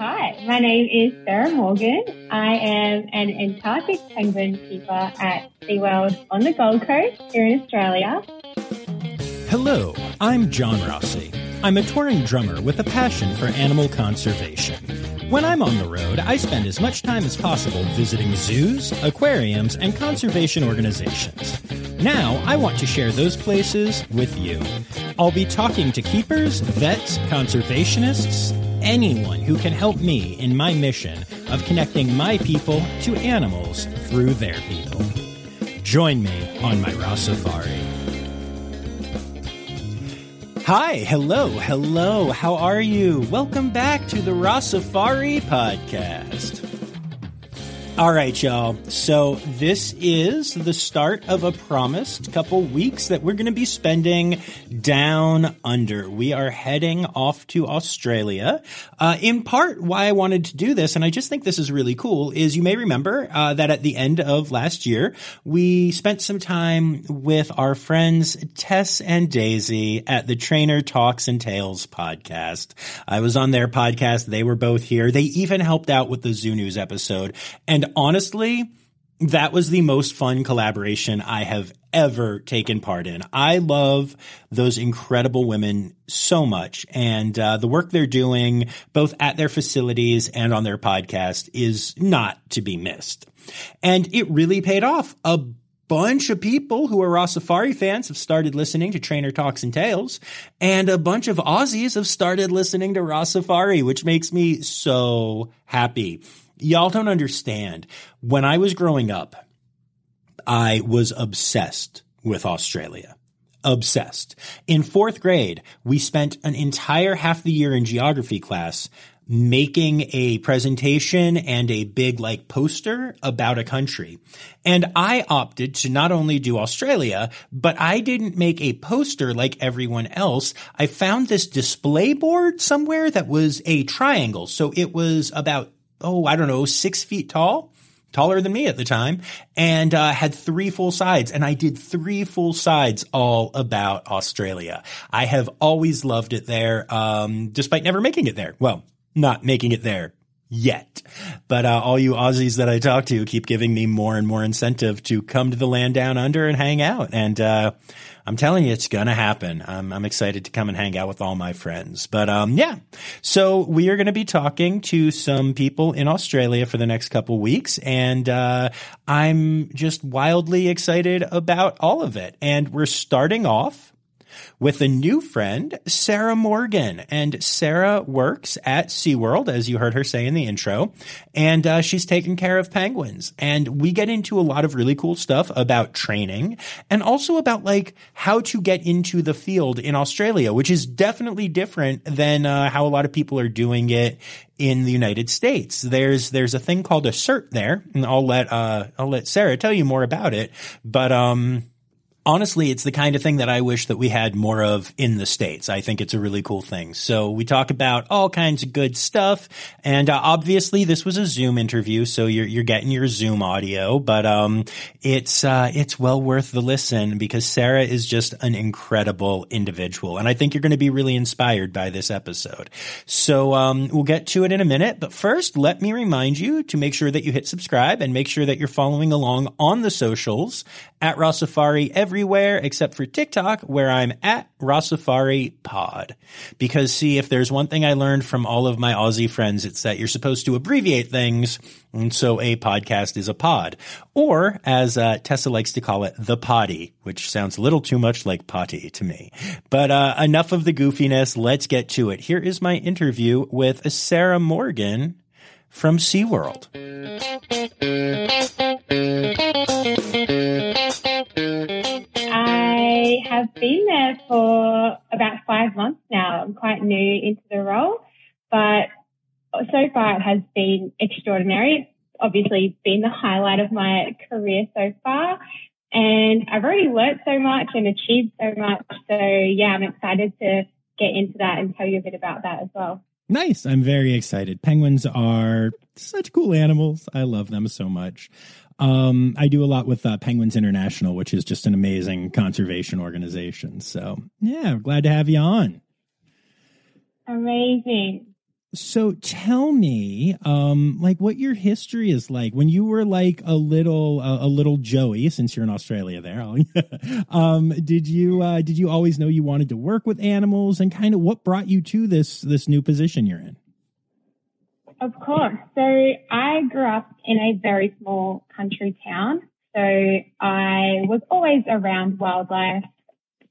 Hi, my name is Sara Morgan. I am an Antarctic penguin keeper at SeaWorld on the Gold Coast here in Australia. Hello, I'm John Rossi. I'm a touring drummer with a passion for animal conservation. When I'm on the road, I spend as much time as possible visiting zoos, aquariums, and conservation organizations. Now, I want to share those places with you. I'll be talking to keepers, vets, conservationists, anyone who can help me in my mission of connecting my people to animals through their people. Join me on my Rossifari. Hi, hello, hello. How are you? Welcome back to the Rossifari podcast. All right, y'all. So this is the start of a promised couple weeks that we're going to be spending down under. We are heading off to Australia. Uh, in part, why I wanted to do this, and I just think this is really cool, is you may remember uh, that at the end of last year, we spent some time with our friends Tess and Daisy at the Trainer Talks and Tales podcast. I was on their podcast. They were both here. They even helped out with the Zoo News episode. And honestly, that was the most fun collaboration I have ever taken part in. I love those incredible women so much. And uh, the work they're doing, both at their facilities and on their podcast, is not to be missed. And it really paid off. A bunch of people who are Rossifari fans have started listening to Trainer Talks and Tales, and a bunch of Aussies have started listening to Rossifari, which makes me so happy y'all don't understand. When I was growing up, I was obsessed with Australia. Obsessed. In fourth grade, we spent an entire half the year in geography class making a presentation and a big like poster about a country. And I opted to not only do Australia, but I didn't make a poster like everyone else. I found this display board somewhere that was a triangle. So it was about oh, I don't know, six feet tall, taller than me at the time, and uh, had three full sides. And I did three full sides all about Australia. I have always loved it there, um, despite never making it there. Well, not making it there yet. But uh, all you Aussies that I talk to keep giving me more and more incentive to come to the land down under and hang out. And uh, I'm telling you, it's gonna happen. I'm, I'm excited to come and hang out with all my friends. But um, yeah, so we are going to be talking to some people in Australia for the next couple weeks, and uh, I'm just wildly excited about all of it. And we're starting off with a new friend, Sara Morgan. And Sara works at SeaWorld, as you heard her say in the intro, and uh, she's taking care of penguins. And we get into a lot of really cool stuff about training and also about like how to get into the field in Australia, which is definitely different than uh, how a lot of people are doing it in the United States. There's there's a thing called a cert there, and I'll let uh, I'll let Sara tell you more about it. But um, honestly, it's the kind of thing that I wish that we had more of in the States. I think it's a really cool thing. So we talk about all kinds of good stuff. And uh, obviously this was a Zoom interview. So you're, you're getting your Zoom audio, but, um, it's, uh, it's well worth the listen because Sara is just an incredible individual. And I think you're going to be really inspired by this episode. So, um, we'll get to it in a minute. But first, let me remind you to make sure that you hit subscribe and make sure that you're following along on the socials at Rossifari every everywhere except for TikTok, where I'm at Rossifari Pod. Because see, if there's one thing I learned from all of my Aussie friends, it's that you're supposed to abbreviate things. And so a podcast is a pod. Or, as uh, Tessa likes to call it, the potty, which sounds a little too much like potty to me. But uh, enough of the goofiness. Let's get to it. Here is my interview with Sara Morgan from SeaWorld. I have been there for about five months now. I'm quite new into the role, but so far it has been extraordinary. It's obviously been the highlight of my career so far. And I've already learnt so much and achieved so much. So yeah, I'm excited to get into that and tell you a bit about that as well. Nice. I'm very excited. Penguins are such cool animals. I love them so much. Um, I do a lot with uh, Penguins International, which is just an amazing conservation organization. So, yeah, glad to have you on. Amazing. So tell me, um, like what your history is like when you were like a little, uh, a little Joey, since you're in Australia there. um, did you, uh, did you always know you wanted to work with animals and kind of what brought you to this, this new position you're in? Of course. So I grew up in a very small country town. So I was always around wildlife.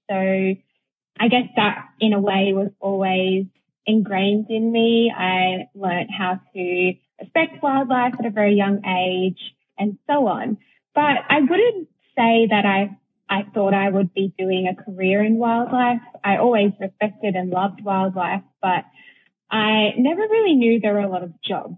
So I guess that in a way was always ingrained in me. I learned how to respect wildlife at a very young age and so on. But I wouldn't say that I, I thought I would be doing a career in wildlife. I always respected and loved wildlife, but I never really knew there were a lot of jobs.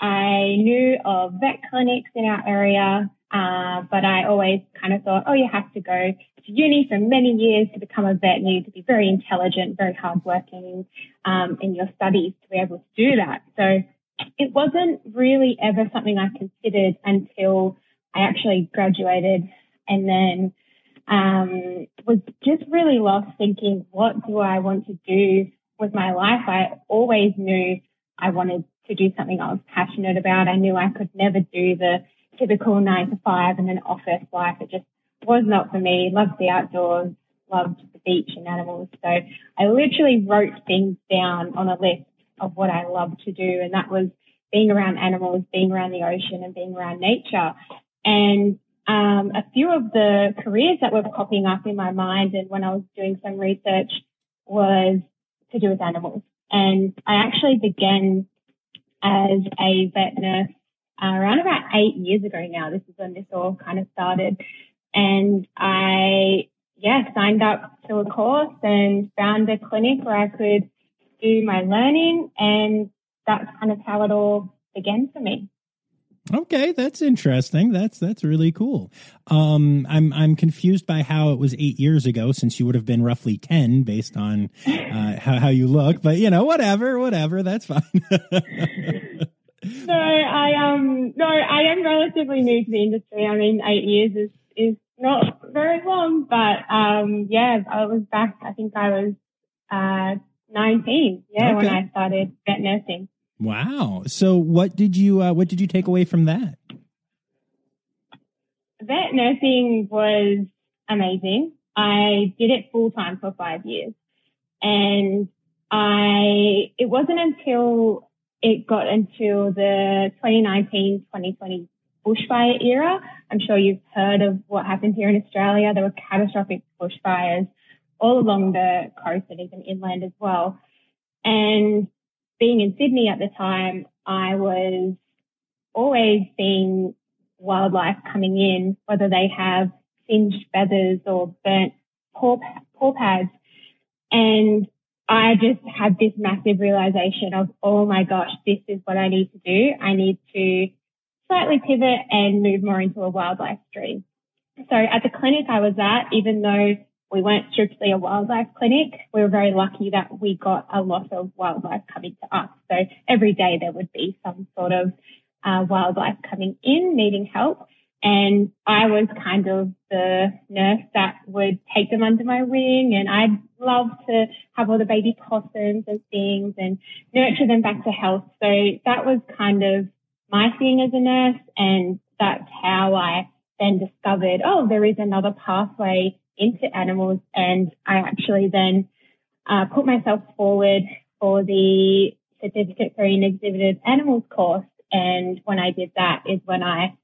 I knew of vet clinics in our area, uh, but I always kind of thought, oh, you have to go to uni for many years to become a vet. You need to be very intelligent, very hardworking um, in your studies to be able to do that. So it wasn't really ever something I considered until I actually graduated and then um, was just really lost thinking, what do I want to do with my life? I always knew I wanted to do something I was passionate about. I knew I could never do the typical nine to five and an office life. It just was not for me. Loved the outdoors, loved the beach and animals. So I literally wrote things down on a list of what I loved to do. And that was being around animals, being around the ocean and being around nature. And um, a few of the careers that were popping up in my mind and when I was doing some research was to do with animals. And I actually began as a vet nurse uh, around about eight years ago now. This is when this all kind of started. And I, yeah, signed up to a course and found a clinic where I could do my learning. And that's kind of how it all began for me. Okay, that's interesting. That's that's really cool. Um, I'm I'm confused by how it was eight years ago, since you would have been roughly ten based on uh, how how you look. But you know, whatever, whatever. That's fine. no, I um no, I am relatively new to the industry. I mean, eight years is is not very long, but um yeah, I was back. I think I was uh 19. Yeah, okay. when I started vet nursing. Wow. So what did you uh, what did you take away from that? Vet nursing was amazing. I did it full time for five years. And I it wasn't until it got until the 2019-2020 bushfire era. I'm sure you've heard of what happened here in Australia. There were catastrophic bushfires all along the coast and even inland as well. And being in Sydney at the time, I was always seeing wildlife coming in, whether they have singed feathers or burnt paw, paw pads. And I just had this massive realization of, oh my gosh, this is what I need to do. I need to slightly pivot and move more into a wildlife stream. So at the clinic I was at, even though we weren't strictly a wildlife clinic. We were very lucky that we got a lot of wildlife coming to us. So every day there would be some sort of uh, wildlife coming in needing help. And I was kind of the nurse that would take them under my wing and I'd love to have all the baby possums and things and nurture them back to health. So that was kind of my thing as a nurse. And that's how I then discovered, oh, there is another pathway into animals. And I actually then uh, put myself forward for the certificate for an exhibited animals course. And when I did that is when I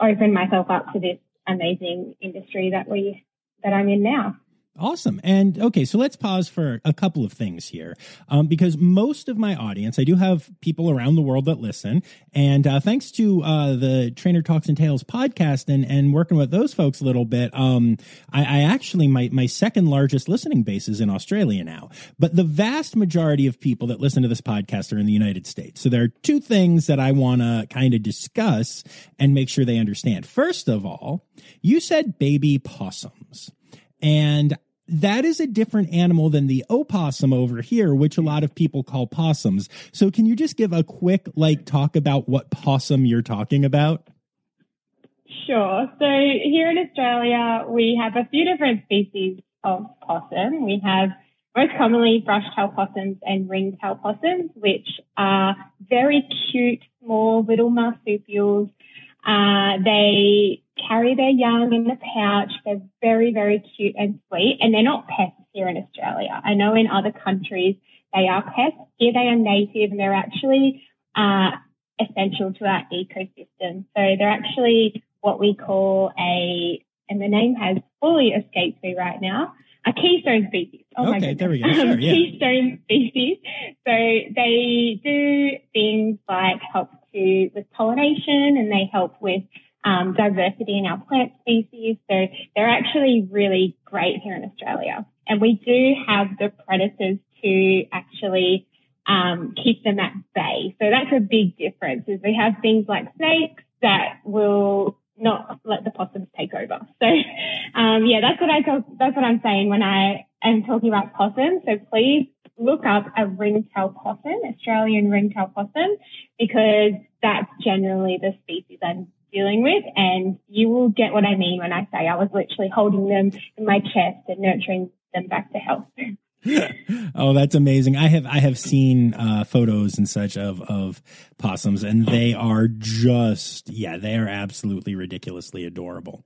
opened myself up to this amazing industry that we that I'm in now. Awesome. And okay, so let's pause for a couple of things here, um, because most of my audience, I do have people around the world that listen, and uh, thanks to uh, the Trainer Talks and Tales podcast and and working with those folks a little bit, um, I, I, actually my my second largest listening base is in Australia now, but the vast majority of people that listen to this podcast are in the United States. So there are two things that I want to kind of discuss and make sure they understand. First of all, you said baby possums. And that is a different animal than the opossum over here, which a lot of people call possums. So can you just give a quick like talk about what possum you're talking about? Sure. So here in Australia, we have a few different species of possum. We have most commonly brush-tailed possums and ring-tailed possums, which are very cute, small little marsupials. Uh, they carry their young in a pouch. They're very, very cute and sweet, and they're not pests here in Australia. I know in other countries they are pests. Here they are native, and they're actually uh, essential to our ecosystem. So they're actually what we call a, and the name has fully escaped me right now, a keystone species. Oh okay, there we go. Sure, yeah. keystone species. So they do things like help to with pollination and they help with um, diversity in our plant species. So they're actually really great here in Australia. And we do have the predators to actually um, keep them at bay. So that's a big difference is we have things like snakes that will not let the possums take over. So, um, yeah, that's what I talk, that's what I'm saying when I am talking about possums. So please look up a ringtail possum, Australian ringtail possum, because that's generally the species I'm dealing with. And you will get what I mean when I say I was literally holding them in my chest and nurturing them back to health. oh, that's amazing. I have I have seen uh, photos and such of of possums, and they are just yeah, they are absolutely ridiculously adorable.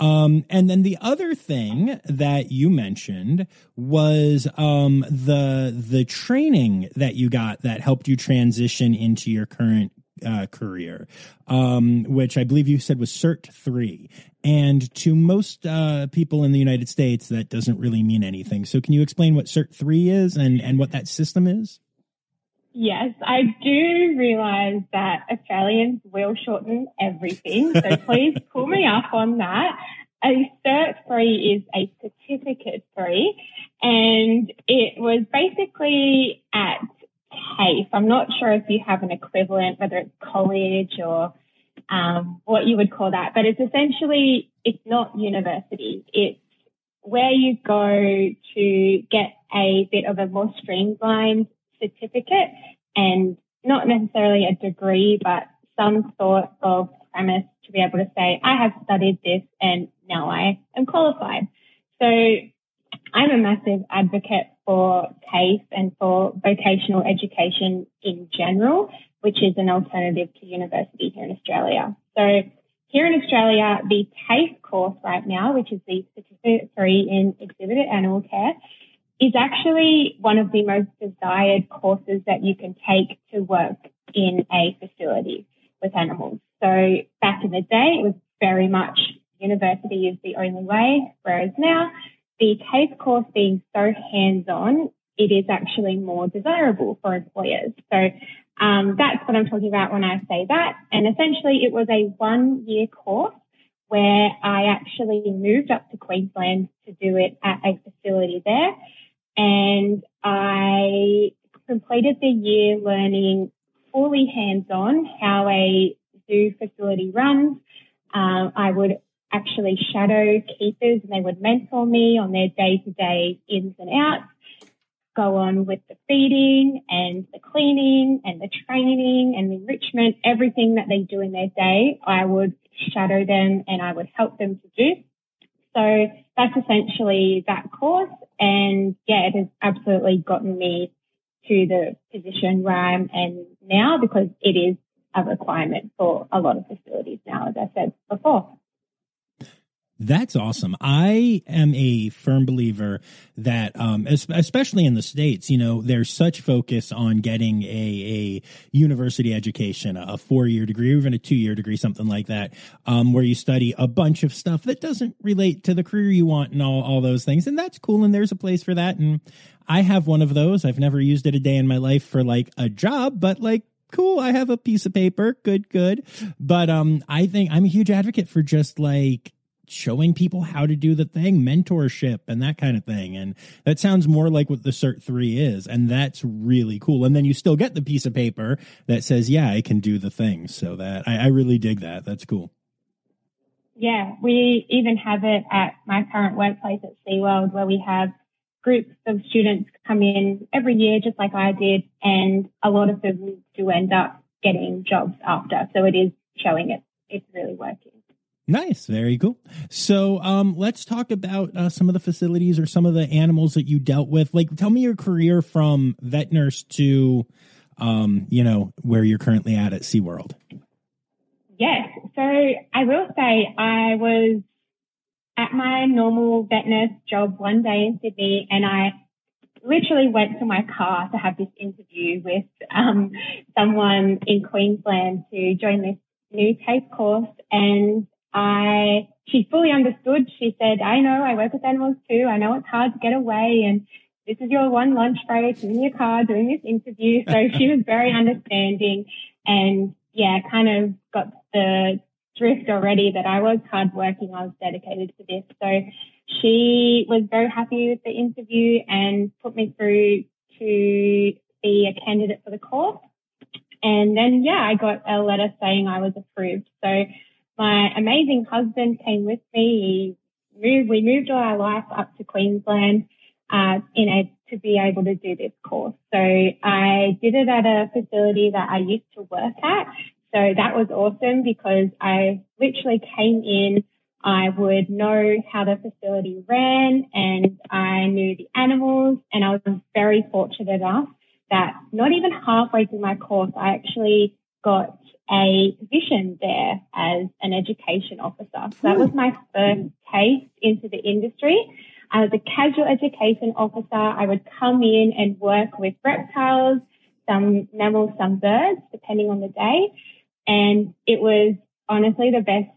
Um, and then the other thing that you mentioned was um, the the training that you got that helped you transition into your current uh, career, um, which I believe you said was CERT three. And to most uh, people in the United States, that doesn't really mean anything. So, can you explain what CERT three is and and what that system is? Yes, I do realize that Australians will shorten everything. So please pull me up on that. A cert three is a certificate three and it was basically at TAFE. I'm not sure if you have an equivalent, whether it's college or um, what you would call that, but it's essentially, it's not university. It's where you go to get a bit of a more streamlined certificate and not necessarily a degree, but some sort of premise to be able to say, I have studied this and now I am qualified. So I'm a massive advocate for TAFE and for vocational education in general, which is an alternative to university here in Australia. So here in Australia, the TAFE course right now, which is the Certificate 3 in Exhibited Animal Care, is actually one of the most desired courses that you can take to work in a facility with animals. So back in the day, it was very much university is the only way, whereas now the TAFE course being so hands-on, it is actually more desirable for employers. So um, that's what I'm talking about when I say that. And essentially, it was a one-year course where I actually moved up to Queensland to do it at a facility there. And I completed the year learning fully hands-on how a zoo facility runs. Um, I would actually shadow keepers and they would mentor me on their day to day ins and outs, go on with the feeding and the cleaning and the training and the enrichment, everything that they do in their day, I would shadow them and I would help them to do. So that's essentially that course. And yeah, it has absolutely gotten me to the position where I am and now because it is a requirement for a lot of facilities now, as I said before. That's awesome. I am a firm believer that, um, especially in the States, you know, there's such focus on getting a, a university education, a four year degree, or even a two year degree, something like that, um, where you study a bunch of stuff that doesn't relate to the career you want and all, all those things. And that's cool. And there's a place for that. And I have one of those. I've never used it a day in my life for like a job, but like cool i have a piece of paper good good but um i think i'm a huge advocate for just like showing people how to do the thing, mentorship and that kind of thing. And that sounds more like what the Cert 3 is. And that's really cool. And then you still get the piece of paper that says, yeah, I can do the thing. So that I, I really dig that. That's cool. Yeah, we even have it at my current workplace at SeaWorld where we have groups of students come in every year, just like I did. And a lot of them do end up getting jobs after. So it is showing it. It's really working. Nice, very cool. So, um, let's talk about uh, some of the facilities or some of the animals that you dealt with. Like, tell me your career from vet nurse to, um, you know, where you're currently at at SeaWorld. Yes. So I will say I was at my normal vet nurse job one day in Sydney and I literally went to my car to have this interview with um, someone in Queensland to join this new TAFE course and I she fully understood. She said, I know I work with animals too. I know it's hard to get away and this is your one lunch break in your car doing this interview. So she was very understanding and yeah, kind of got the drift already that I was hardworking. I was dedicated to this. So she was very happy with the interview and put me through to be a candidate for the course. And then, yeah, I got a letter saying I was approved. So my amazing husband came with me. He moved, we moved all our life up to Queensland uh, in a, to be able to do this course. So I did it at a facility that I used to work at. So that was awesome because I literally came in. I would know how the facility ran and I knew the animals and I was very fortunate enough that not even halfway through my course, I actually got a position there as an education officer. So that hmm. was my first taste into the industry. I was a casual education officer. I would come in and work with reptiles, some mammals, some birds, depending on the day. And it was honestly the best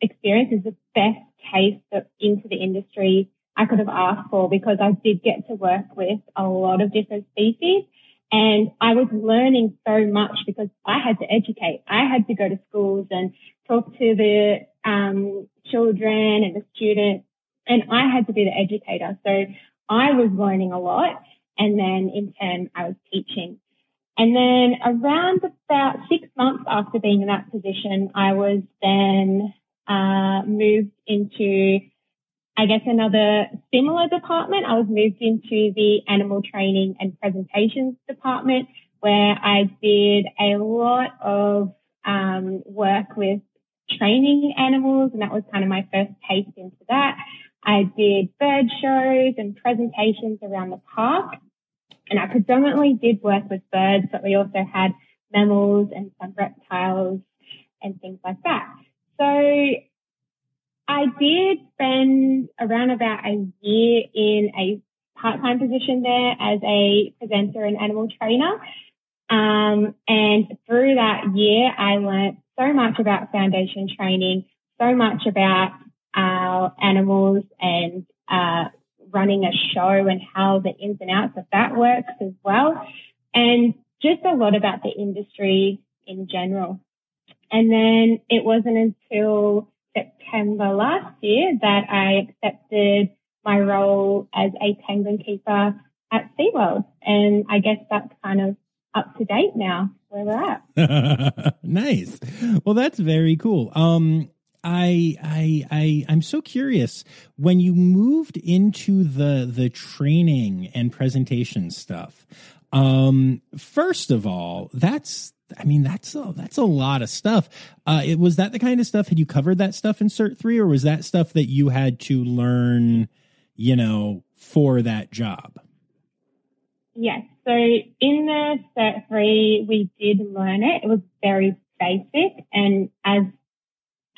experience, is the best taste into the industry I could have asked for because I did get to work with a lot of different species and I was learning so much because I had to educate. I had to go to schools and talk to the um, children and the students, and I had to be the educator. So I was learning a lot, and then in turn, I was teaching. And then around about six months after being in that position, I was then uh, moved into I guess another similar department, I was moved into the animal training and presentations department where I did a lot of um, work with training animals and that was kind of my first taste into that. I did bird shows and presentations around the park and I predominantly did work with birds, but we also had mammals and some reptiles and things like that. So I did spend around about a year in a part-time position there as a presenter and animal trainer. Um, and through that year, I learned so much about foundation training, so much about our animals and uh, running a show and how the ins and outs of that works as well. And just a lot about the industry in general. And then it wasn't until September last year that I accepted my role as a penguin keeper at SeaWorld. And I guess that's kind of up to date now where we're at. nice. Well, that's very cool. Um, I I I I'm so curious when you moved into the the training and presentation stuff. Um, first of all, that's I mean, that's a, that's a lot of stuff. Uh, it was that the kind of stuff. Had you covered that stuff in Cert three, or was that stuff that you had to learn, you know, for that job? Yes. So in the Cert three, we did learn it. It was very basic, and as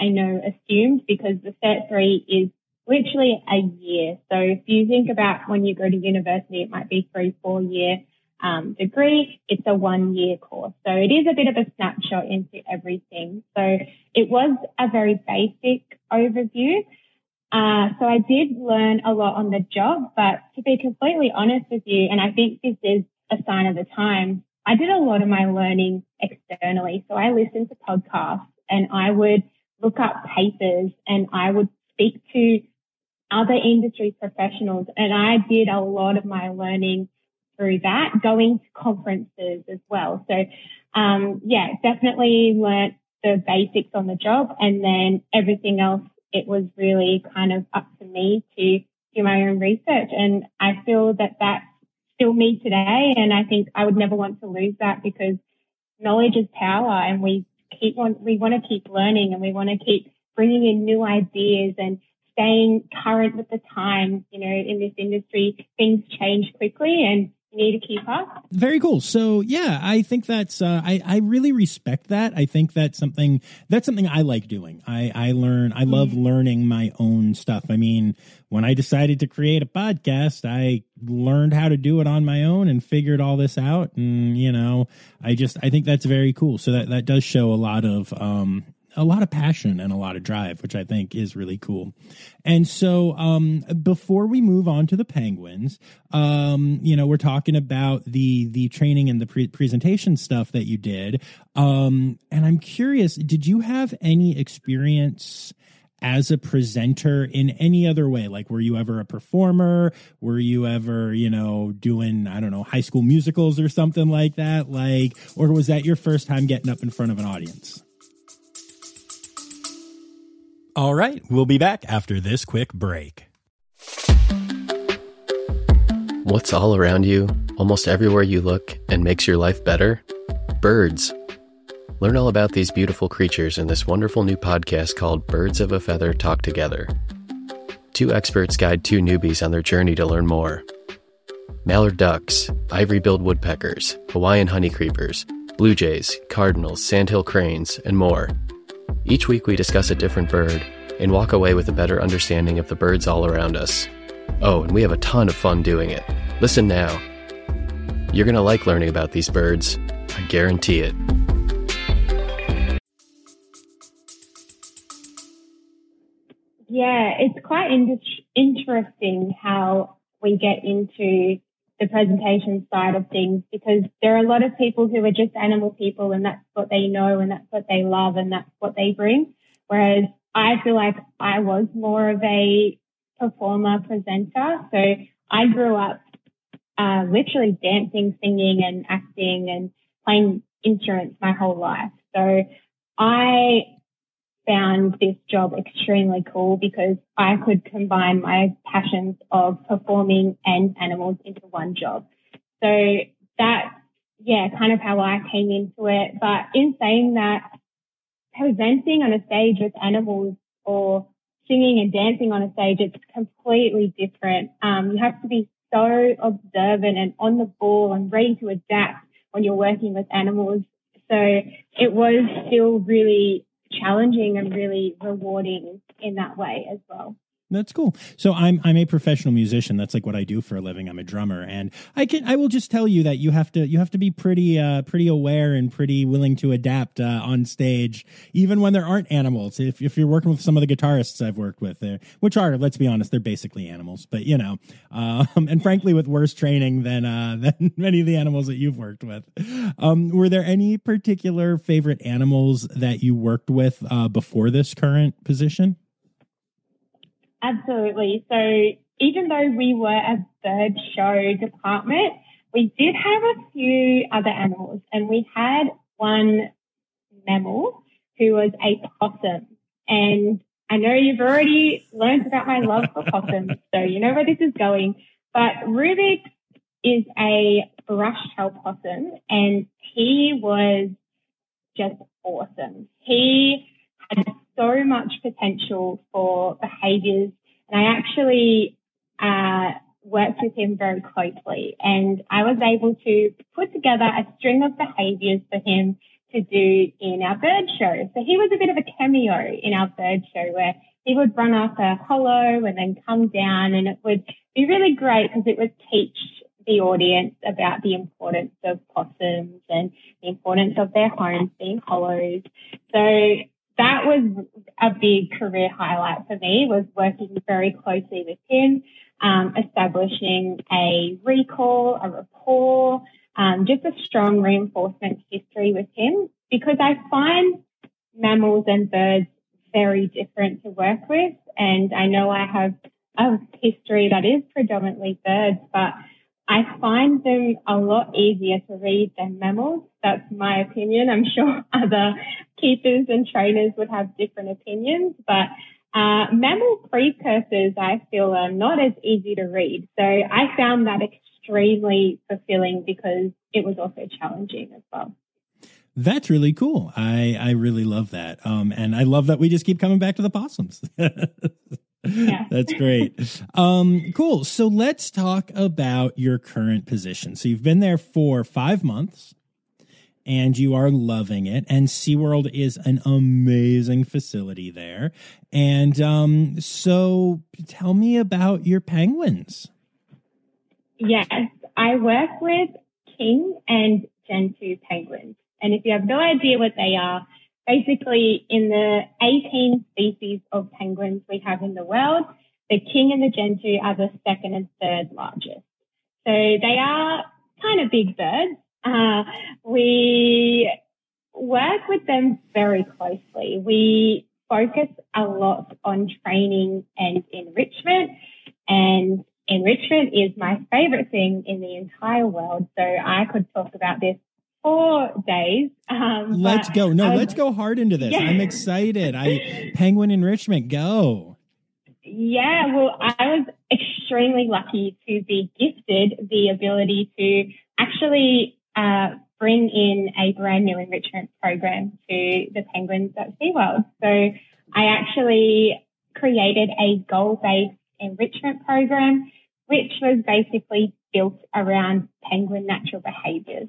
I know, assumed because the Cert three is literally a year. So if you think about when you go to university, it might be three, four year um, degree. It's a one year course. So it is a bit of a snapshot into everything. So it was a very basic overview. Uh, so I did learn a lot on the job, but to be completely honest with you, and I think this is a sign of the time, I did a lot of my learning externally. So I listened to podcasts and I would look up papers and I would speak to other industry professionals and I did a lot of my learning through that, going to conferences as well. So, um, yeah, definitely learnt the basics on the job and then everything else, it was really kind of up to me to do my own research. And I feel that that's still me today. And I think I would never want to lose that because knowledge is power and we keep on, we want to keep learning and we want to keep bringing in new ideas and staying current with the times. You know, in this industry, things change quickly and need to keep up. Very cool. So yeah, I think that's uh, I I really respect that. I think that's something that's something I like doing. I I learn I love mm. learning my own stuff. I mean, when I decided to create a podcast, I learned how to do it on my own and figured all this out. And you know, I just I think that's very cool. So that that does show a lot of um a lot of passion and a lot of drive, which I think is really cool. And so, um, before we move on to the Penguins, um, you know, we're talking about the the training and the pre- presentation stuff that you did. Um, and I'm curious, did you have any experience? as a presenter in any other way like were you ever a performer were you ever you know doing i don't know high school musicals or something like that like or was that your first time getting up in front of an audience all right, we'll be back after this quick break. What's all around you, almost everywhere you look, and makes your life better? Birds. Learn all about these beautiful creatures in this wonderful new podcast called Birds of a Feather Talk Together. Two experts guide two newbies on their journey to learn more. Mallard ducks, ivory billed woodpeckers, Hawaiian honeycreepers, blue jays, cardinals, sandhill cranes, and more each week, we discuss a different bird and walk away with a better understanding of the birds all around us. Oh, and we have a ton of fun doing it. Listen now. You're going to like learning about these birds. I guarantee it. Yeah, it's quite in- interesting how we get into the presentation side of things because there are a lot of people who are just animal people and that's what they know and that's what they love and that's what they bring. Whereas I feel like I was more of a performer presenter. So I grew up uh, literally dancing, singing and acting and playing instruments my whole life. So I found this job extremely cool because I could combine my passions of performing and animals into one job. So that's, yeah, kind of how I came into it. But in saying that, presenting on a stage with animals or singing and dancing on a stage, it's completely different. Um, you have to be so observant and on the ball and ready to adapt when you're working with animals. So it was still really challenging and really rewarding in that way as well. That's cool. So I'm I'm a professional musician. That's like what I do for a living. I'm a drummer, and I can I will just tell you that you have to you have to be pretty uh, pretty aware and pretty willing to adapt uh, on stage, even when there aren't animals. If if you're working with some of the guitarists I've worked with, there, which are let's be honest, they're basically animals. But you know, um, and frankly, with worse training than uh, than many of the animals that you've worked with. Um, were there any particular favorite animals that you worked with uh, before this current position? Absolutely. So even though we were a bird show department, we did have a few other animals and we had one mammal who was a possum. And I know you've already learned about my love for possums, so you know where this is going. But Rubik is a brush-tail possum and he was just awesome. He had so much potential for behaviors. And I actually uh, worked with him very closely and I was able to put together a string of behaviors for him to do in our bird show. So he was a bit of a cameo in our bird show where he would run up a hollow and then come down and it would be really great because it would teach the audience about the importance of possums and the importance of their homes being hollows. So that was a big career highlight for me was working very closely with him, um, establishing a recall, a rapport, um, just a strong reinforcement history with him because I find mammals and birds very different to work with. And I know I have a history that is predominantly birds, but I find them a lot easier to read than mammals. That's my opinion. I'm sure other keepers and trainers would have different opinions, but uh, mammal precursors I feel are not as easy to read. So I found that extremely fulfilling because it was also challenging as well. That's really cool. I I really love that. Um, and I love that we just keep coming back to the possums. Yeah. That's great. Um, cool. So let's talk about your current position. So you've been there for five months and you are loving it. And SeaWorld is an amazing facility there. And um, so tell me about your penguins. Yes, I work with king and gentoo penguins. And if you have no idea what they are, basically in the 18 species of penguins we have in the world, the king and the gentoo are the second and third largest. So they are kind of big birds. Uh, we work with them very closely. We focus a lot on training and enrichment and enrichment is my favorite thing in the entire world. So I could talk about this for days. Um, let's go. No, let's go hard into this. Yeah. I'm excited. I penguin enrichment go. Yeah, well, I was extremely lucky to be gifted the ability to actually uh, bring in a brand new enrichment program to the penguins at SeaWorld. So I actually created a goal-based enrichment program, which was basically built around penguin natural behaviors.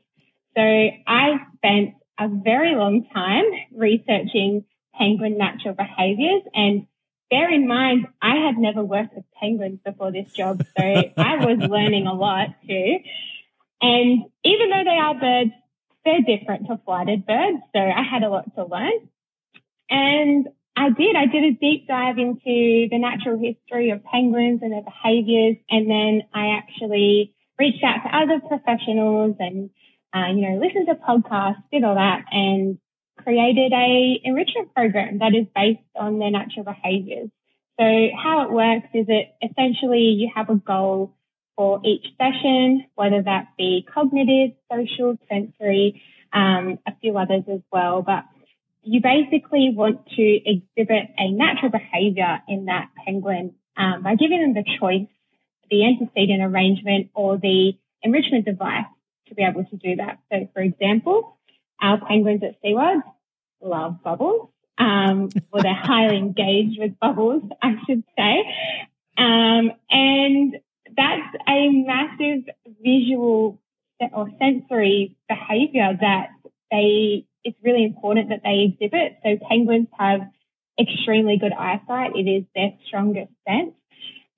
So I spent a very long time researching penguin natural behaviors and bear in mind, I had never worked with penguins before this job. So I was learning a lot too. And even though they are birds, they're different to flighted birds. So I had a lot to learn. And I did. I did a deep dive into the natural history of penguins and their behaviors. And then I actually reached out to other professionals and uh, you know, listened to podcasts, did all that, and created a enrichment program that is based on their natural behaviors. So how it works is it essentially you have a goal for each session, whether that be cognitive, social, sensory, um, a few others as well. But you basically want to exhibit a natural behavior in that penguin um, by giving them the choice, the antecedent arrangement or the enrichment device to be able to do that. So, for example, our penguins at SeaWorld love bubbles. Um, well, they're highly engaged with bubbles, I should say. Um, and that's a massive visual or sensory behavior that they, it's really important that they exhibit. So penguins have extremely good eyesight. It is their strongest sense.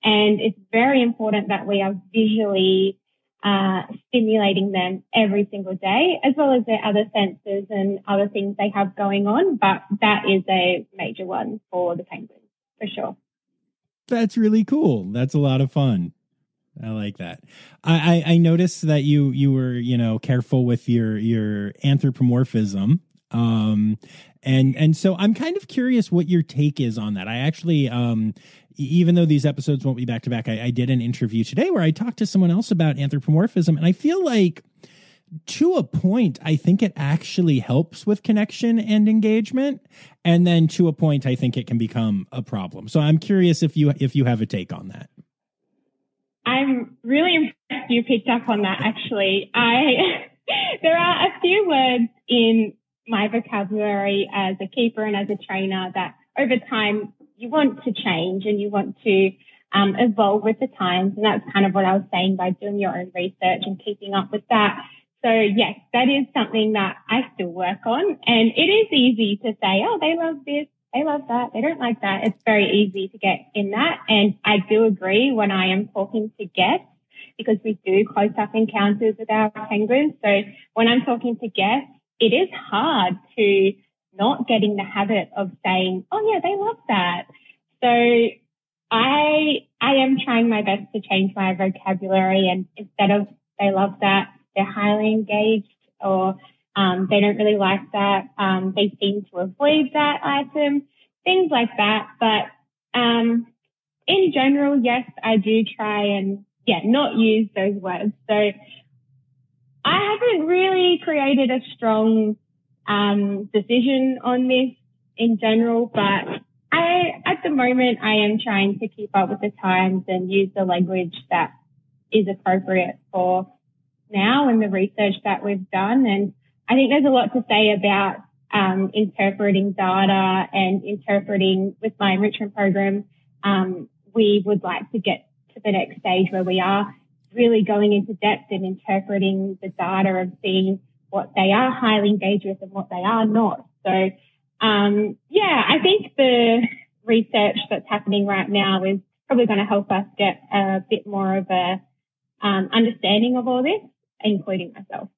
And it's very important that we are visually uh, stimulating them every single day, as well as their other senses and other things they have going on. But that is a major one for the penguins, for sure. That's really cool. That's a lot of fun. I like that. I, I, I noticed that you you were you know careful with your your anthropomorphism um and and so i'm kind of curious what your take is on that i actually um even though these episodes won't be back to back, I, did an interview today where I talked to someone else about anthropomorphism, and I feel like to a point, I think it actually helps with connection and engagement, and then to a point, I think it can become a problem. So I'm curious if you if you have a take on that. I'm really impressed you picked up on that. Actually, I there are a few words in my vocabulary as a keeper and as a trainer that over time you want to change and you want to um, evolve with the times. And that's kind of what I was saying by doing your own research and keeping up with that. So yes, that is something that I still work on. And it is easy to say, oh, they love this. They love that. They don't like that. It's very easy to get in that. And I do agree when I am talking to guests because we do close up encounters with our penguins. So when I'm talking to guests, it is hard to not getting the habit of saying, oh yeah, they love that. So I, I am trying my best to change my vocabulary and instead of they love that, they're highly engaged or um, they don't really like that. Um, they seem to avoid that item, things like that. But um, in general, yes, I do try and yeah, not use those words. So I haven't really created a strong um, decision on this in general, but I, at the moment, I am trying to keep up with the times and use the language that is appropriate for now and the research that we've done. And I think there's a lot to say about um, interpreting data and interpreting with my enrichment program. Um, we would like to get to the next stage where we are really going into depth and interpreting the data and seeing what they are highly engaged with and what they are not. So, um, yeah, I think the research that's happening right now is probably going to help us get a bit more of a um, understanding of all this, including myself.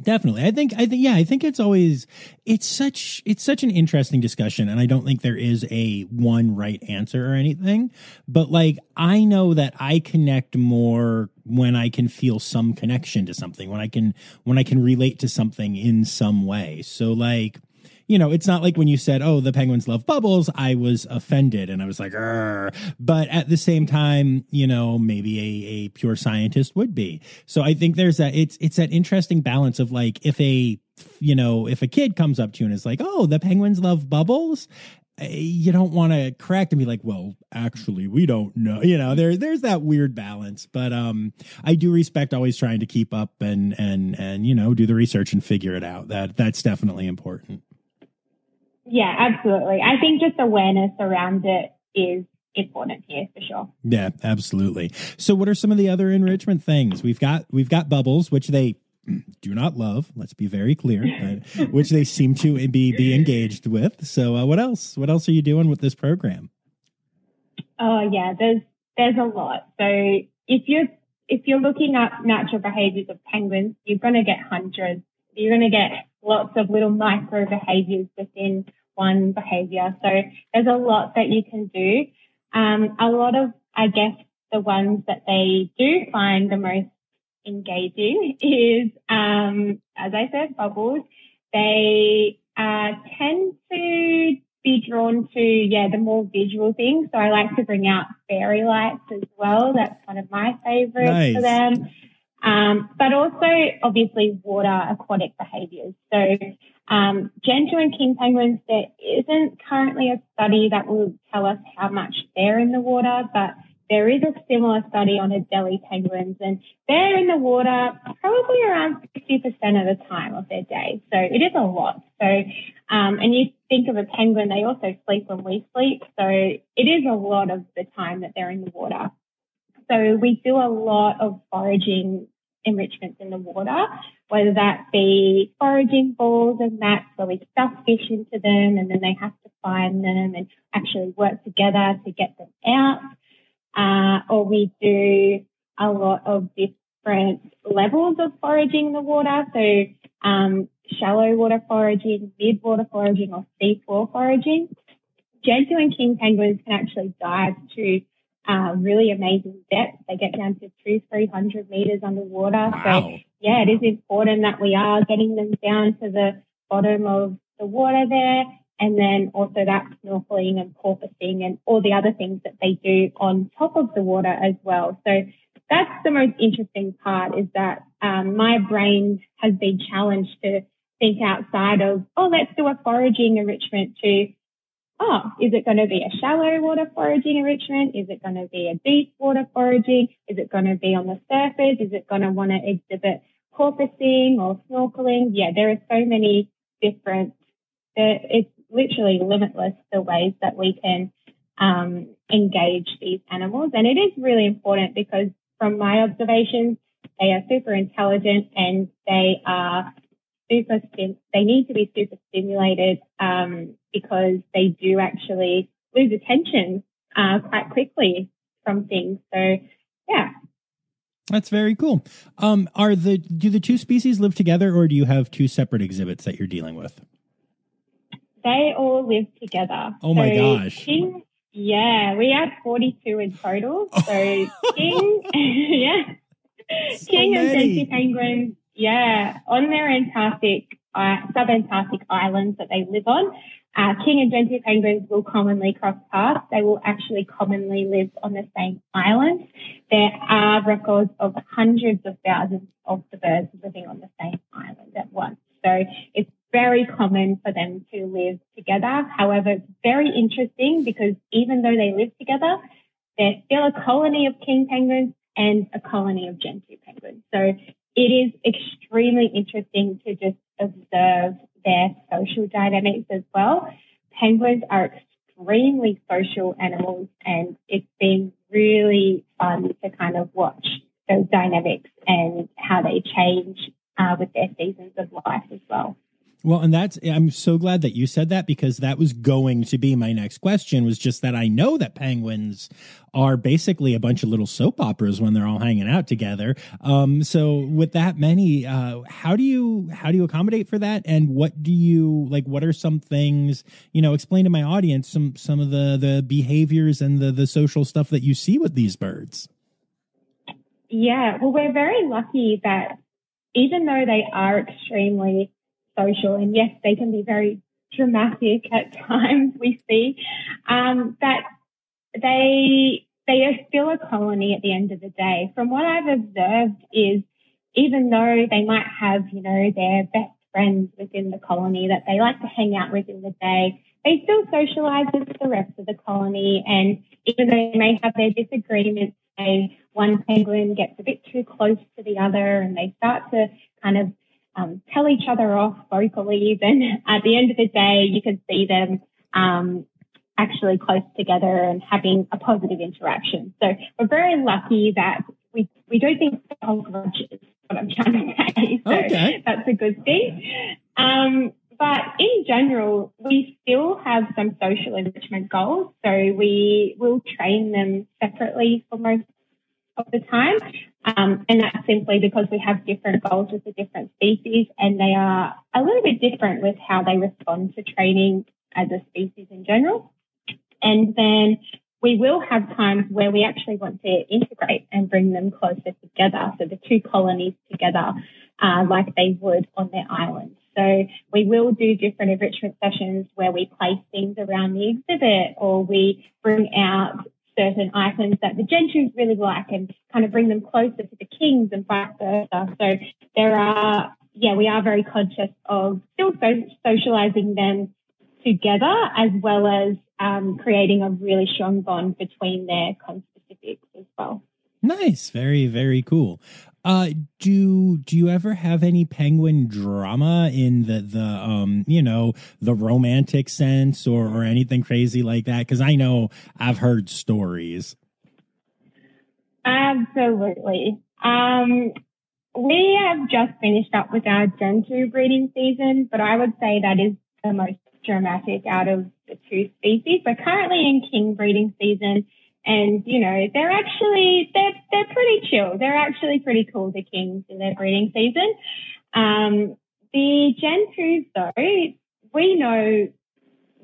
Definitely. I think I think yeah, I think it's always it's such it's such an interesting discussion and I don't think there is a one right answer or anything, but like I know that I connect more when I can feel some connection to something, when I can when I can relate to something in some way. So like you know, it's not like when you said, "Oh, the penguins love bubbles," I was offended and I was like, Arr. but at the same time, you know, maybe a, a pure scientist would be. So I think there's that. It's it's that interesting balance of like if a you know if a kid comes up to you and is like, "Oh, the penguins love bubbles," eh, you don't want to correct and be like, well, actually, we don't know. You know, there there's that weird balance. But um, I do respect always trying to keep up and and and you know do the research and figure it out. That that's definitely important. Yeah, absolutely. I think just awareness around it is important here for sure. Yeah, absolutely. So what are some of the other enrichment things? We've got we've got bubbles, which they do not love. Let's be very clear, which they seem to be be engaged with. So, uh, what else? What else are you doing with this program? Oh yeah, there's there's a lot. So if you're if you're looking up natural behaviors of penguins, you're going to get hundreds. You're going to get lots of little micro behaviors within one behavior. So there's a lot that you can do. Um, a lot of, I guess, the ones that they do find the most engaging is, um, as I said, bubbles. They uh, tend to be drawn to, yeah, the more visual things. So I like to bring out fairy lights as well. That's one of my favorites nice. for them. Um, but also obviously water aquatic behaviors. So um, Gentoo and king penguins, there isn't currently a study that will tell us how much they're in the water, but there is a similar study on Adelie penguins and they're in the water probably around 50% of the time of their day. So it is a lot. So, um, and you think of a penguin, they also sleep when we sleep. So it is a lot of the time that they're in the water. So we do a lot of foraging enrichments in the water, whether that be foraging balls and mats where we stuff fish into them and then they have to find them and actually work together to get them out. Uh, or we do a lot of different levels of foraging in the water. So, um, shallow water foraging, mid water foraging or water foraging. Gentoo and king penguins can actually dive to uh, really amazing depth. They get down to two, three hundred meters underwater. Wow. So yeah, it is important that we are getting them down to the bottom of the water there. And then also that snorkeling and porpoising and all the other things that they do on top of the water as well. So that's the most interesting part is that um, my brain has been challenged to think outside of, oh, let's do a foraging enrichment to oh, is it going to be a shallow water foraging enrichment? Is it going to be a deep water foraging? Is it going to be on the surface? Is it going to want to exhibit porpoising or snorkeling? Yeah, there are so many different, it's literally limitless the ways that we can um, engage these animals. And it is really important because from my observations, they are super intelligent and they are super, they need to be super stimulated um, because they do actually lose attention uh, quite quickly from things. So, yeah. That's very cool. Um, are the do the two species live together, or do you have two separate exhibits that you're dealing with? They all live together. Oh my so gosh! King, yeah, we have 42 in total. So King, yeah, so King many. and Gentoo penguins yeah, on their Antarctic, uh, subantarctic islands that they live on, uh, king and gentoo penguins will commonly cross paths. They will actually commonly live on the same island. There are records of hundreds of thousands of the birds living on the same island at once. So it's very common for them to live together. However, it's very interesting because even though they live together, they're still a colony of king penguins and a colony of gentoo penguins. So it is extremely interesting to just observe their social dynamics as well. Penguins are extremely social animals and it's been really fun to kind of watch those dynamics and how they change uh, with their seasons of life as well. Well, and that's I'm so glad that you said that because that was going to be my next question was just that I know that penguins are basically a bunch of little soap operas when they're all hanging out together. Um, so with that many, uh, how do you how do you accommodate for that? And what do you like? What are some things you know? Explain to my audience some some of the the behaviors and the the social stuff that you see with these birds. Yeah, well, we're very lucky that even though they are extremely social, and yes, they can be very dramatic at times. We see um, that they they are still a colony at the end of the day. From what I've observed, is even though they might have you know their best friends within the colony that they like to hang out with in the day, they still socialize with the rest of the colony. And even though they may have their disagreements, say one penguin gets a bit too close to the other, and they start to kind of um, tell each other off vocally, then at the end of the day, you can see them um, actually close together and having a positive interaction. So we're very lucky that we, we don't think hold grudges, what I'm trying to say. So okay. that's a good thing. Um, but in general, we still have some social enrichment goals. So we will train them separately for most of the time. Um, and that's simply because we have different goals with the different species and they are a little bit different with how they respond to training as a species in general. And then we will have times where we actually want to integrate and bring them closer together. So the two colonies together, uh, like they would on their island. So we will do different enrichment sessions where we place things around the exhibit or we bring out certain items that the gentoo really like and kind of bring them closer to the kings and vice versa. So there are, yeah, we are very conscious of still so- socializing them together as well as um, creating a really strong bond between their conspecifics as well. Nice, very very cool. Uh, do do you ever have any penguin drama in the the um you know the romantic sense or or anything crazy like that? Because I know I've heard stories. Absolutely. Um, we have just finished up with our Gentoo breeding season, but I would say that is the most dramatic out of the two species. We're currently in king breeding season and, you know, they're actually, they're, they're pretty chill. They're actually pretty cool, the kings in their breeding season. Um, the Gentoos though, we know,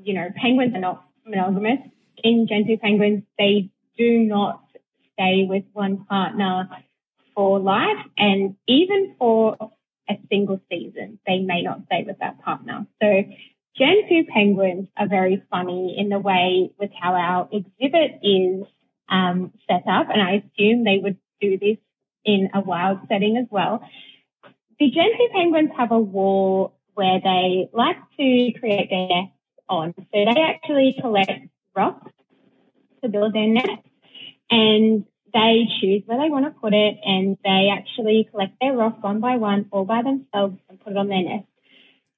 you know, penguins are not monogamous. In Gentoo penguins, they do not stay with one partner for life. And even for a single season, they may not stay with that partner. So Gentoo penguins are very funny in the way with how our exhibit is um, set up, and I assume they would do this in a wild setting as well. The Gentoo penguins have a wall where they like to create their nests on. So they actually collect rocks to build their nest, and they choose where they want to put it, and they actually collect their rocks one by one, all by themselves, and put it on their nest.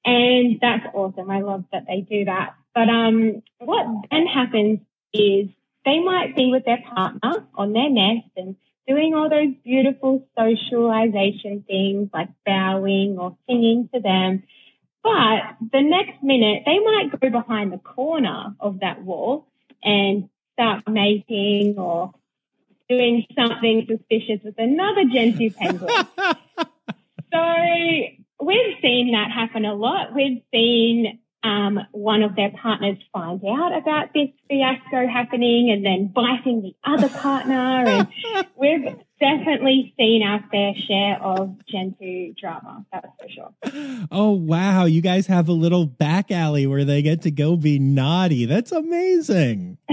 And that's awesome. I love that they do that. But um, what then happens is they might be with their partner on their nest and doing all those beautiful socialization things like bowing or singing to them. But the next minute, they might go behind the corner of that wall and start mating or doing something suspicious with another Gentoo penguin. so we've seen that happen a lot. We've seen um, one of their partners find out about this fiasco happening and then biting the other partner. And we've definitely seen our fair share of Gentoo drama, that's for sure. Oh, wow. You guys have a little back alley where they get to go be naughty. That's amazing.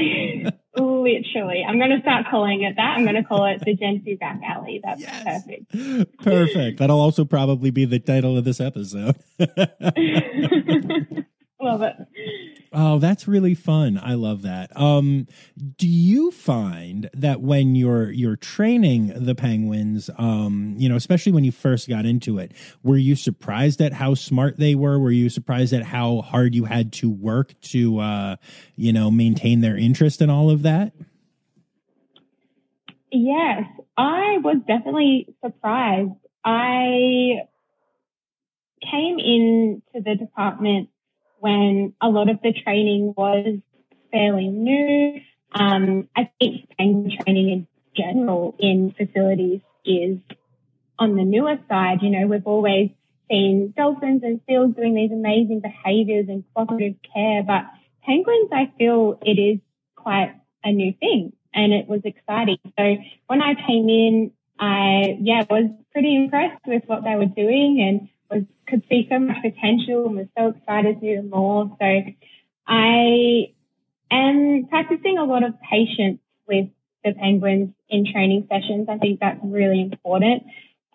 Literally. I'm going to start calling it that. I'm going to call it the Gentoo back alley. That's yes. perfect. Perfect. That'll also probably be the title of this episode. Love it. Oh, that's really fun. I love that. Um, do you find that when you're you're training the penguins, um, you know, especially when you first got into it, were you surprised at how smart they were? Were you surprised at how hard you had to work to, uh, you know, maintain their interest in all of that? Yes, I was definitely surprised. I came into the department when a lot of the training was fairly new. Um, I think penguin training in general in facilities is on the newer side. You know, we've always seen dolphins and seals doing these amazing behaviors and cooperative care, but penguins, I feel it is quite a new thing and it was exciting. So when I came in, I, yeah, was pretty impressed with what they were doing and was could see so much potential and was so excited to do more. So I am practicing a lot of patience with the penguins in training sessions. I think that's really important.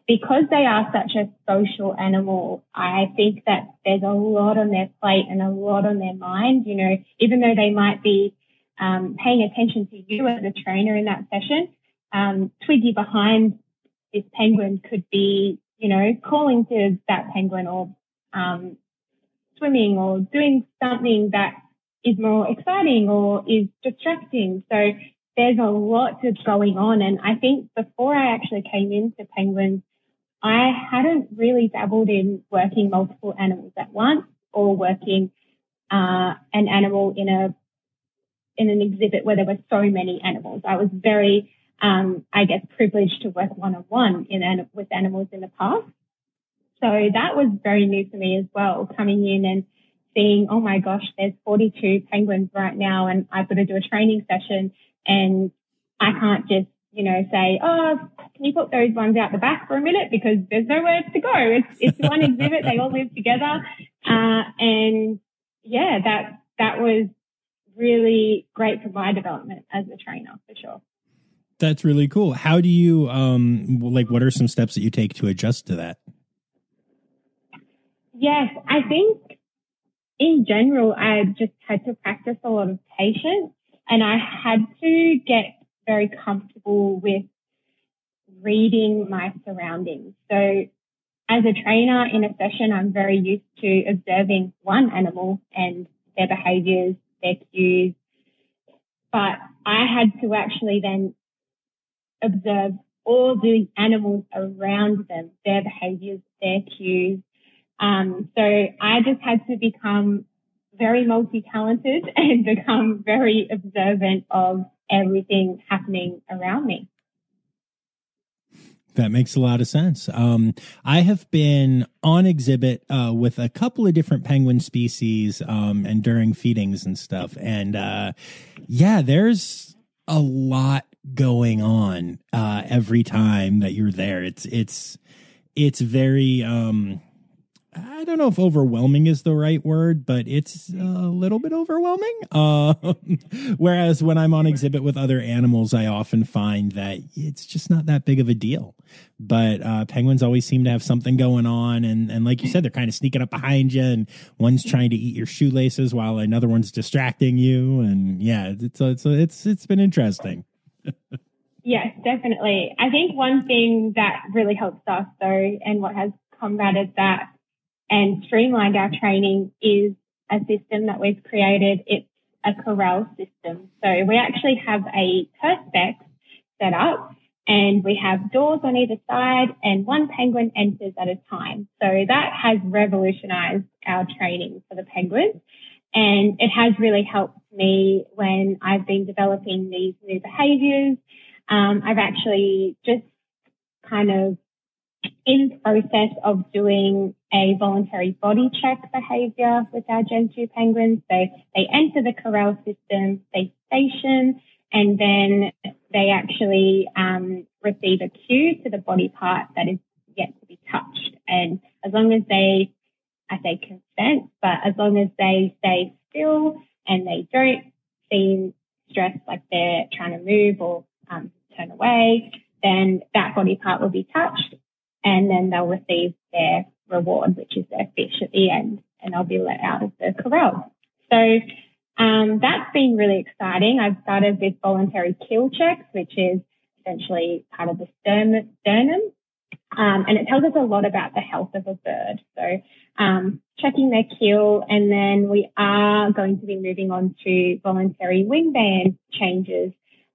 Because they are such a social animal, I think that there's a lot on their plate and a lot on their mind. You know, even though they might be um, paying attention to you as a trainer in that session, um, Twiggy behind this penguin could be you know, calling to that penguin or um, swimming or doing something that is more exciting or is distracting. So there's a lot that's going on. And I think before I actually came into penguins, I hadn't really dabbled in working multiple animals at once or working uh, an animal in a in an exhibit where there were so many animals. I was very um, I guess, privileged to work one on one in with animals in the past. So that was very new for me as well, coming in and seeing, oh my gosh, there's 42 penguins right now, and I've got to do a training session, and I can't just, you know, say, oh, can you put those ones out the back for a minute because there's nowhere to go. It's it's one exhibit, they all live together, uh, and yeah, that that was really great for my development as a trainer for sure. That's really cool. How do you um like what are some steps that you take to adjust to that? Yes, I think in general I just had to practice a lot of patience and I had to get very comfortable with reading my surroundings. So as a trainer in a session, I'm very used to observing one animal and their behaviors, their cues. But I had to actually then observe all the animals around them, their behaviors, their cues. Um, so I just had to become very multi-talented and become very observant of everything happening around me. That makes a lot of sense. Um, I have been on exhibit uh, with a couple of different penguin species um, and during feedings and stuff. And uh, yeah, there's a lot going on uh, every time that you're there. It's it's it's very um, I don't know if overwhelming is the right word, but it's a little bit overwhelming. Uh, whereas when I'm on exhibit with other animals, I often find that it's just not that big of a deal. But uh, penguins always seem to have something going on, and and like you said, they're kind of sneaking up behind you, and one's trying to eat your shoelaces while another one's distracting you, and yeah, it's it's it's it's been interesting yes, definitely. I think one thing that really helps us though, and what has combated that and streamlined our training is a system that we've created. It's a corral system. So we actually have a perspex set up and we have doors on either side and one penguin enters at a time. So that has revolutionized our training for the penguins. And it has really helped me when I've been developing these new behaviors. Um, I've actually just kind of in process of doing a voluntary body check behavior with our Gentoo penguins. So they enter the corral system, they station, and then they actually um, receive a cue to the body part that is yet to be touched. And as long as they I say consent, but as long as they stay still and they don't seem stressed like they're trying to move or um, turn away, then that body part will be touched and then they'll receive their reward, which is their fish at the end, and they'll be let out of the corral. So um, that's been really exciting. I've started with voluntary keel checks, which is essentially part of the sternum. Um, and it tells us a lot about the health of a bird. So um, checking their keel, and then we are going to be moving on to voluntary wing band changes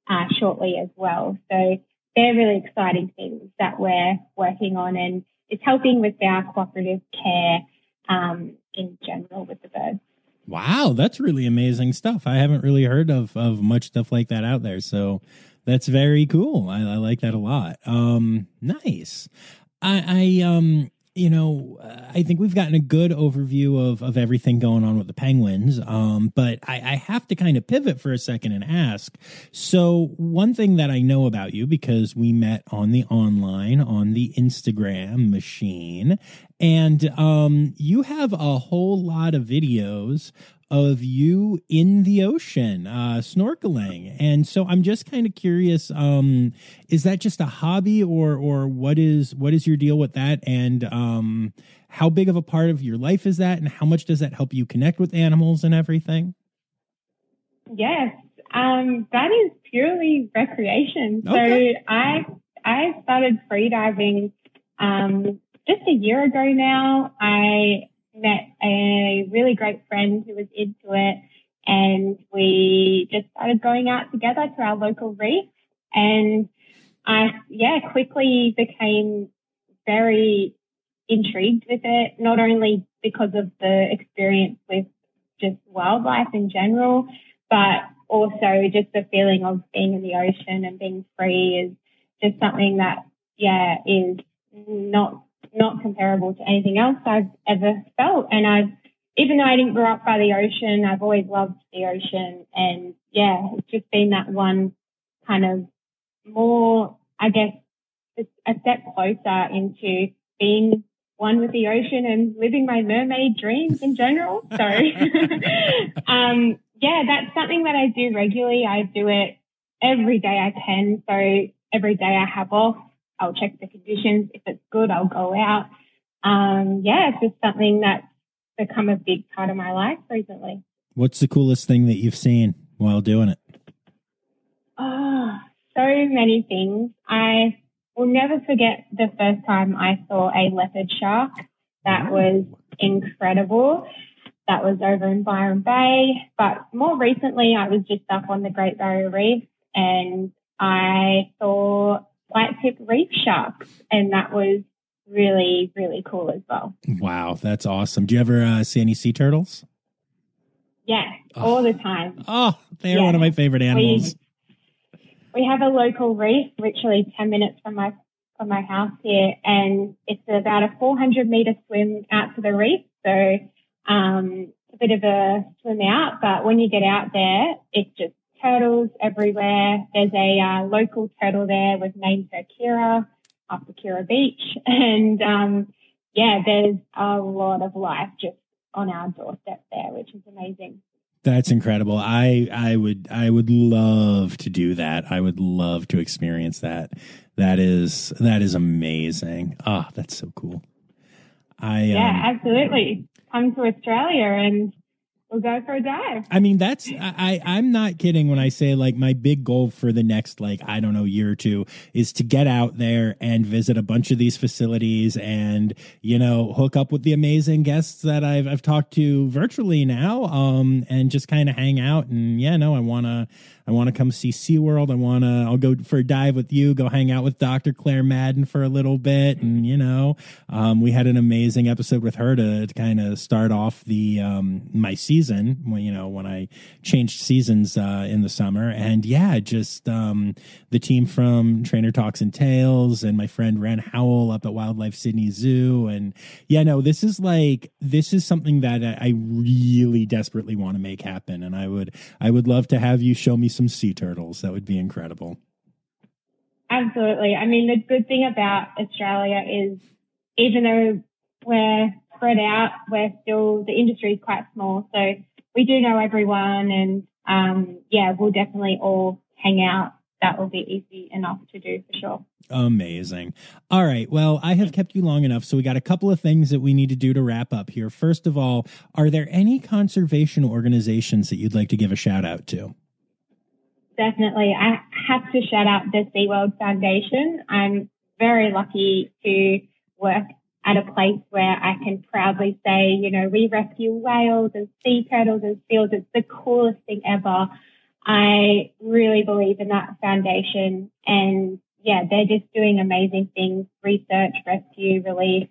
uh, shortly as well. So they're really exciting things that we're working on, and it's helping with our cooperative care um, in general with the birds. Wow, that's really amazing stuff. I haven't really heard of of much stuff like that out there. So that's very cool. I, I like that a lot. Um, nice. I, I um you know, I think we've gotten a good overview of, of everything going on with the Penguins. Um, but I, I, have to kind of pivot for a second and ask. So, one thing that I know about you, because we met on the online, on the Instagram machine, and um, you have a whole lot of videos of you in the ocean uh, snorkeling. And so i'm just kind of curious um, is that just a hobby or or what is what is your deal with that? And um, how big of a part of your life is that? And how much does that help you connect with animals and everything? Yes um, that is purely recreation. Okay. so i i started freediving um, just a year ago now. I met a really great friend who was into it and we just started going out together to our local reef and I, yeah, quickly became very intrigued with it, not only because of the experience with just wildlife in general, but also just the feeling of being in the ocean and being free is just something that, yeah, is not not comparable to anything else I've ever felt. And I've, even though I didn't grow up by the ocean, I've always loved the ocean. And yeah, it's just been that one kind of more, I guess, a step closer into being one with the ocean and living my mermaid dreams in general. So, um, yeah, that's something that I do regularly. I do it every day I can. So every day I have off. I'll check the conditions. If it's good, I'll go out. Um, yeah, it's just something that's become a big part of my life recently. What's the coolest thing that you've seen while doing it? Oh, so many things. I will never forget the first time I saw a leopard shark. That was incredible. That was over in Byron Bay. But more recently, I was just up on the Great Barrier Reef and I saw white tip reef sharks, and that was really really cool as well. Wow, that's awesome. Do you ever uh, see any sea turtles? Yes, oh. all the time. Oh, they're yeah. one of my favorite animals. We, we have a local reef, literally ten minutes from my from my house here, and it's about a 400 meter swim out to the reef. So um, a bit of a swim out, but when you get out there, it's just turtles everywhere. There's a uh, local turtle there. We've named her Kirra after Kirra Beach. And um, yeah, there's a lot of life just on our doorstep there, which is amazing. That's incredible. I I would I would love to do that. I would love to experience that. That is that is amazing. Ah, oh, that's so cool. I Yeah, um, absolutely. Come to Australia and we'll go for a dive. I mean, that's I, I am not kidding when I say like my big goal for the next like I don't know year or two is to get out there and visit a bunch of these facilities and you know hook up with the amazing guests that I've I've talked to virtually now um and just kind of hang out and yeah no I want to I want to come see SeaWorld. I want to, I'll go for a dive with you, go hang out with Dr. Claire Madden for a little bit. And, you know, um, we had an amazing episode with her to, to kind of start off the, um, my season when, you know, when I changed seasons, uh, in the summer. And yeah, just, um, the team from Trainer Talks and Tales and my friend Ren Howell up at Wildlife Sydney Zoo. And yeah, no, this is like, this is something that I really desperately want to make happen. And I would, I would love to have you show me some sea turtles. That would be incredible. Absolutely. I mean, the good thing about Australia is even though we're spread out, we're still, the industry is quite small. So we do know everyone and, um, yeah, we'll definitely all hang out that will be easy enough to do for sure. Amazing. All right. Well, I have kept you long enough, so we got a couple of things that we need to do to wrap up here. First of all, are there any conservation organizations that you'd like to give a shout out to? Definitely. I have to shout out the SeaWorld Foundation. I'm very lucky to work at a place where I can proudly say, you know, we rescue whales and sea turtles and seals. It's the coolest thing ever. I really believe in that foundation and yeah, they're just doing amazing things, research, rescue, relief,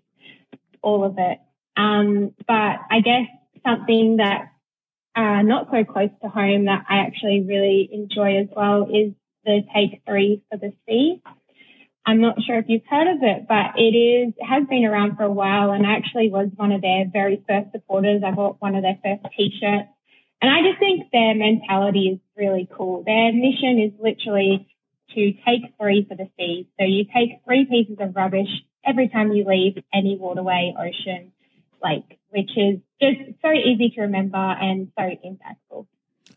all of it. Um, but I guess something that uh, not so close to home that I actually really enjoy as well is the Take Three for the Sea. I'm not sure if you've heard of it, but it is has been around for a while, and I actually was one of their very first supporters. I bought one of their first T-shirts, and I just think their mentality is really cool. Their mission is literally to take three for the sea. So you take three pieces of rubbish every time you leave any waterway, ocean, lake, which is just so easy to remember and so impactful.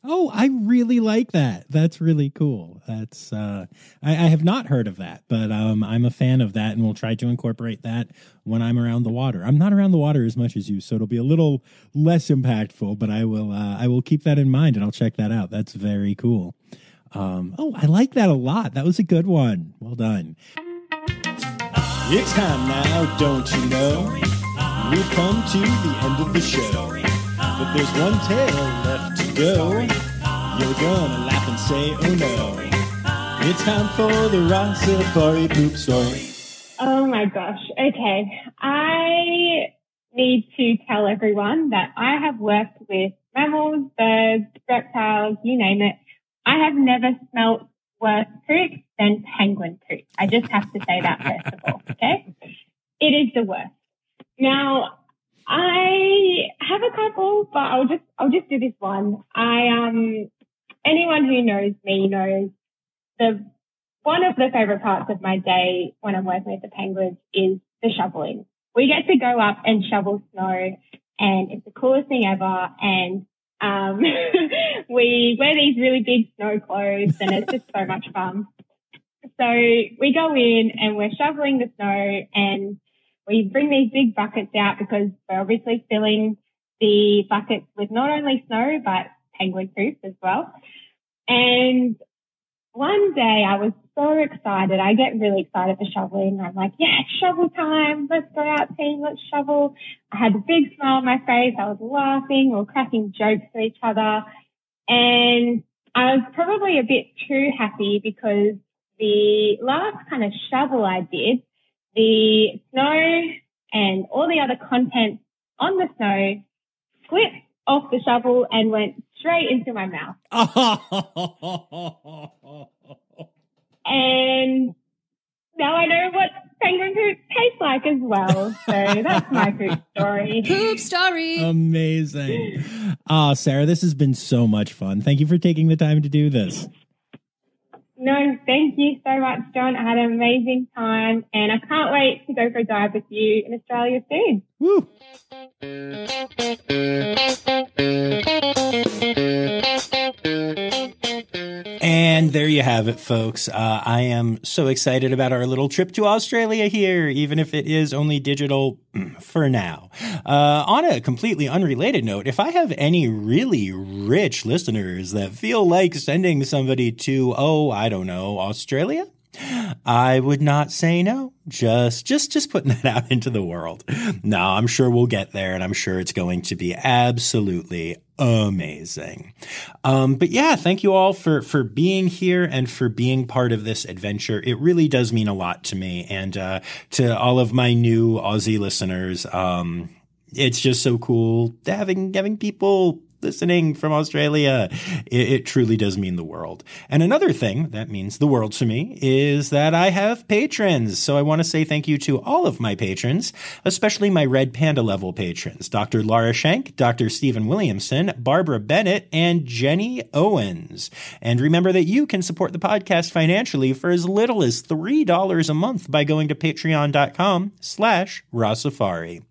Oh, I really like that. That's really cool. That's uh, I, I, have not heard of that, but um, I'm a fan of that, and we'll try to incorporate that when I'm around the water. I'm not around the water as much as you, so it'll be a little less impactful. But I will uh, I will keep that in mind, and I'll check that out. That's very cool. Um, oh, I like that a lot. That was a good one. Well done. It's time now, don't you know? We've come to the end of the show. But there's one tale left to go. You're gonna laugh and say, oh no. It's time for the Rossifari poop story. Oh my gosh. Okay. I need to tell everyone that I have worked with mammals, birds, reptiles, you name it I have never smelt worse poop than penguin poop. I just have to say that first of all, okay? It is the worst. Now, I have a couple, but I'll just I'll just do this one. I um anyone who knows me knows the one of the favorite parts of my day when I'm working with the penguins is the shoveling. We get to go up and shovel snow and it's the coolest thing ever and um, we wear these really big snow clothes and it's just so much fun. So we go in and we're shoveling the snow and we bring these big buckets out because we're obviously filling the buckets with not only snow, but penguin poop as well. And one day I was so excited. I get really excited for shoveling. I'm like, yeah, it's shovel time. Let's go out, team. Let's shovel. I had a big smile on my face. I was laughing or cracking jokes to each other. And I was probably a bit too happy because the last kind of shovel I did, the snow and all the other content on the snow slipped off the shovel and went straight into my mouth. and now I know what penguin poop tastes like as well. So that's my poop story. Poop story. Amazing. Ah, Sara, this has been so much fun. Thank you for taking the time to do this. No, thank you so much, John. I had an amazing time and I can't wait to go for a dive with you in Australia soon. Woo! And there you have it, folks. Uh, I am so excited about our little trip to Australia here, even if it is only digital mm, for now. Uh, on a completely unrelated note, if I have any really rich listeners that feel like sending somebody to, oh, I don't know, Australia, I would not say no. Just, just, just putting that out into the world. No, I'm sure we'll get there and I'm sure it's going to be absolutely amazing. Um, but yeah, thank you all for, for being here and for being part of this adventure. It really does mean a lot to me and, uh, to all of my new Aussie listeners. Um, it's just so cool having, having people listening from Australia. It, it, truly does mean the world. And another thing that means the world to me is that I have patrons. So I want to say thank you to all of my patrons, especially my Red Panda level patrons Dr. Laura Shank, Dr. Stephen Williamson, Barbara Bennett, and Jenny Owens. And remember that you can support the podcast financially for as little as $3 a month by going to patreon.com slash Rossifari.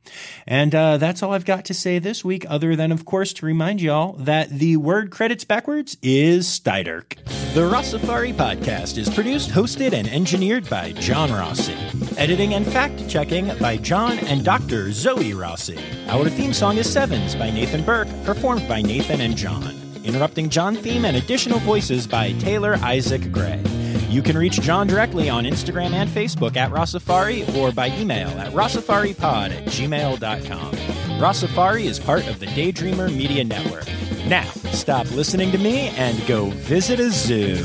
And uh, that's all I've got to say this week, other than, of course, to remind y'all that the word credits backwards is Steiderk. The Rossifari podcast is produced, hosted, and engineered by John Rossi. Editing and fact checking by John and Dr. Zoe Rossi. Our theme song is Sevens by Nathan Burke, performed by Nathan and John. Interrupting John theme and additional voices by Taylor Isaac Gray. You can reach John directly on Instagram and Facebook at Rossifari or by email at rossifaripod at gmail.com. Rossifari is part of the Daydreamer Media Network. Now, stop listening to me and go visit a zoo.